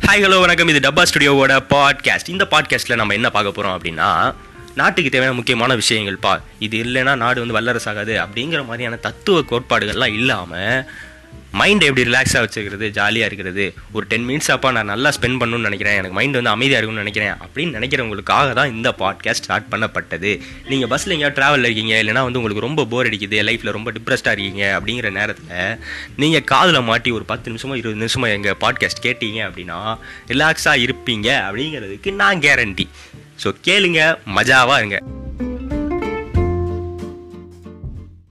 Hi hello வணக்கம். இது டப்பா ஸ்டுடியோவோட பாட்காஸ்ட் இந்த பாட்காஸ்ட்டில் நம்ம என்ன பார்க்க போகிறோம் அப்படின்னா நாட்டுக்கு தேவையான முக்கியமான விஷயங்கள் பா இது இல்லைன்னா நாடு வந்து வல்லரசாகாது அப்படிங்கிற மாதிரியான தத்துவ கோட்பாடுகள்லாம் இல்லாமல் மைண்டை எப்படி ரிலாக்ஸாக வச்சுக்கிறது ஜாலியாக இருக்கிறது ஒரு டென் மினிட்ஸ் அப்பா நான் நல்லா ஸ்பெண்ட் பண்ணணும்னு நினைக்கிறேன் எனக்கு மைண்ட் வந்து அமைதியாக இருக்கும்னு நினைக்கிறேன் அப்படின்னு நினைக்கிறவங்களுக்காக தான் இந்த பாட்காஸ்ட் ஸ்டார்ட் பண்ணப்பட்டது. நீங்கள் பஸ்ஸில் எங்கேயாவது ட்ராவலில் இருக்கீங்க இல்லைனா வந்து உங்களுக்கு ரொம்ப போர் அடிக்குது லைஃப்பில் ரொம்ப டிப்ரெஸ்டாக இருக்கீங்க அப்படிங்கிற நேரத்தில் நீங்கள் காதில் மாட்டி ஒரு பத்து நிமிஷமோ இருபது நிமிஷமோ எங்கள் பாட்காஸ்ட் கேட்டீங்க அப்படின்னா ரிலாக்ஸாக இருப்பீங்க அப்படிங்கிறதுக்கு நான் கேரண்டி ஸோ கேளுங்க மஜாவாக இருங்க.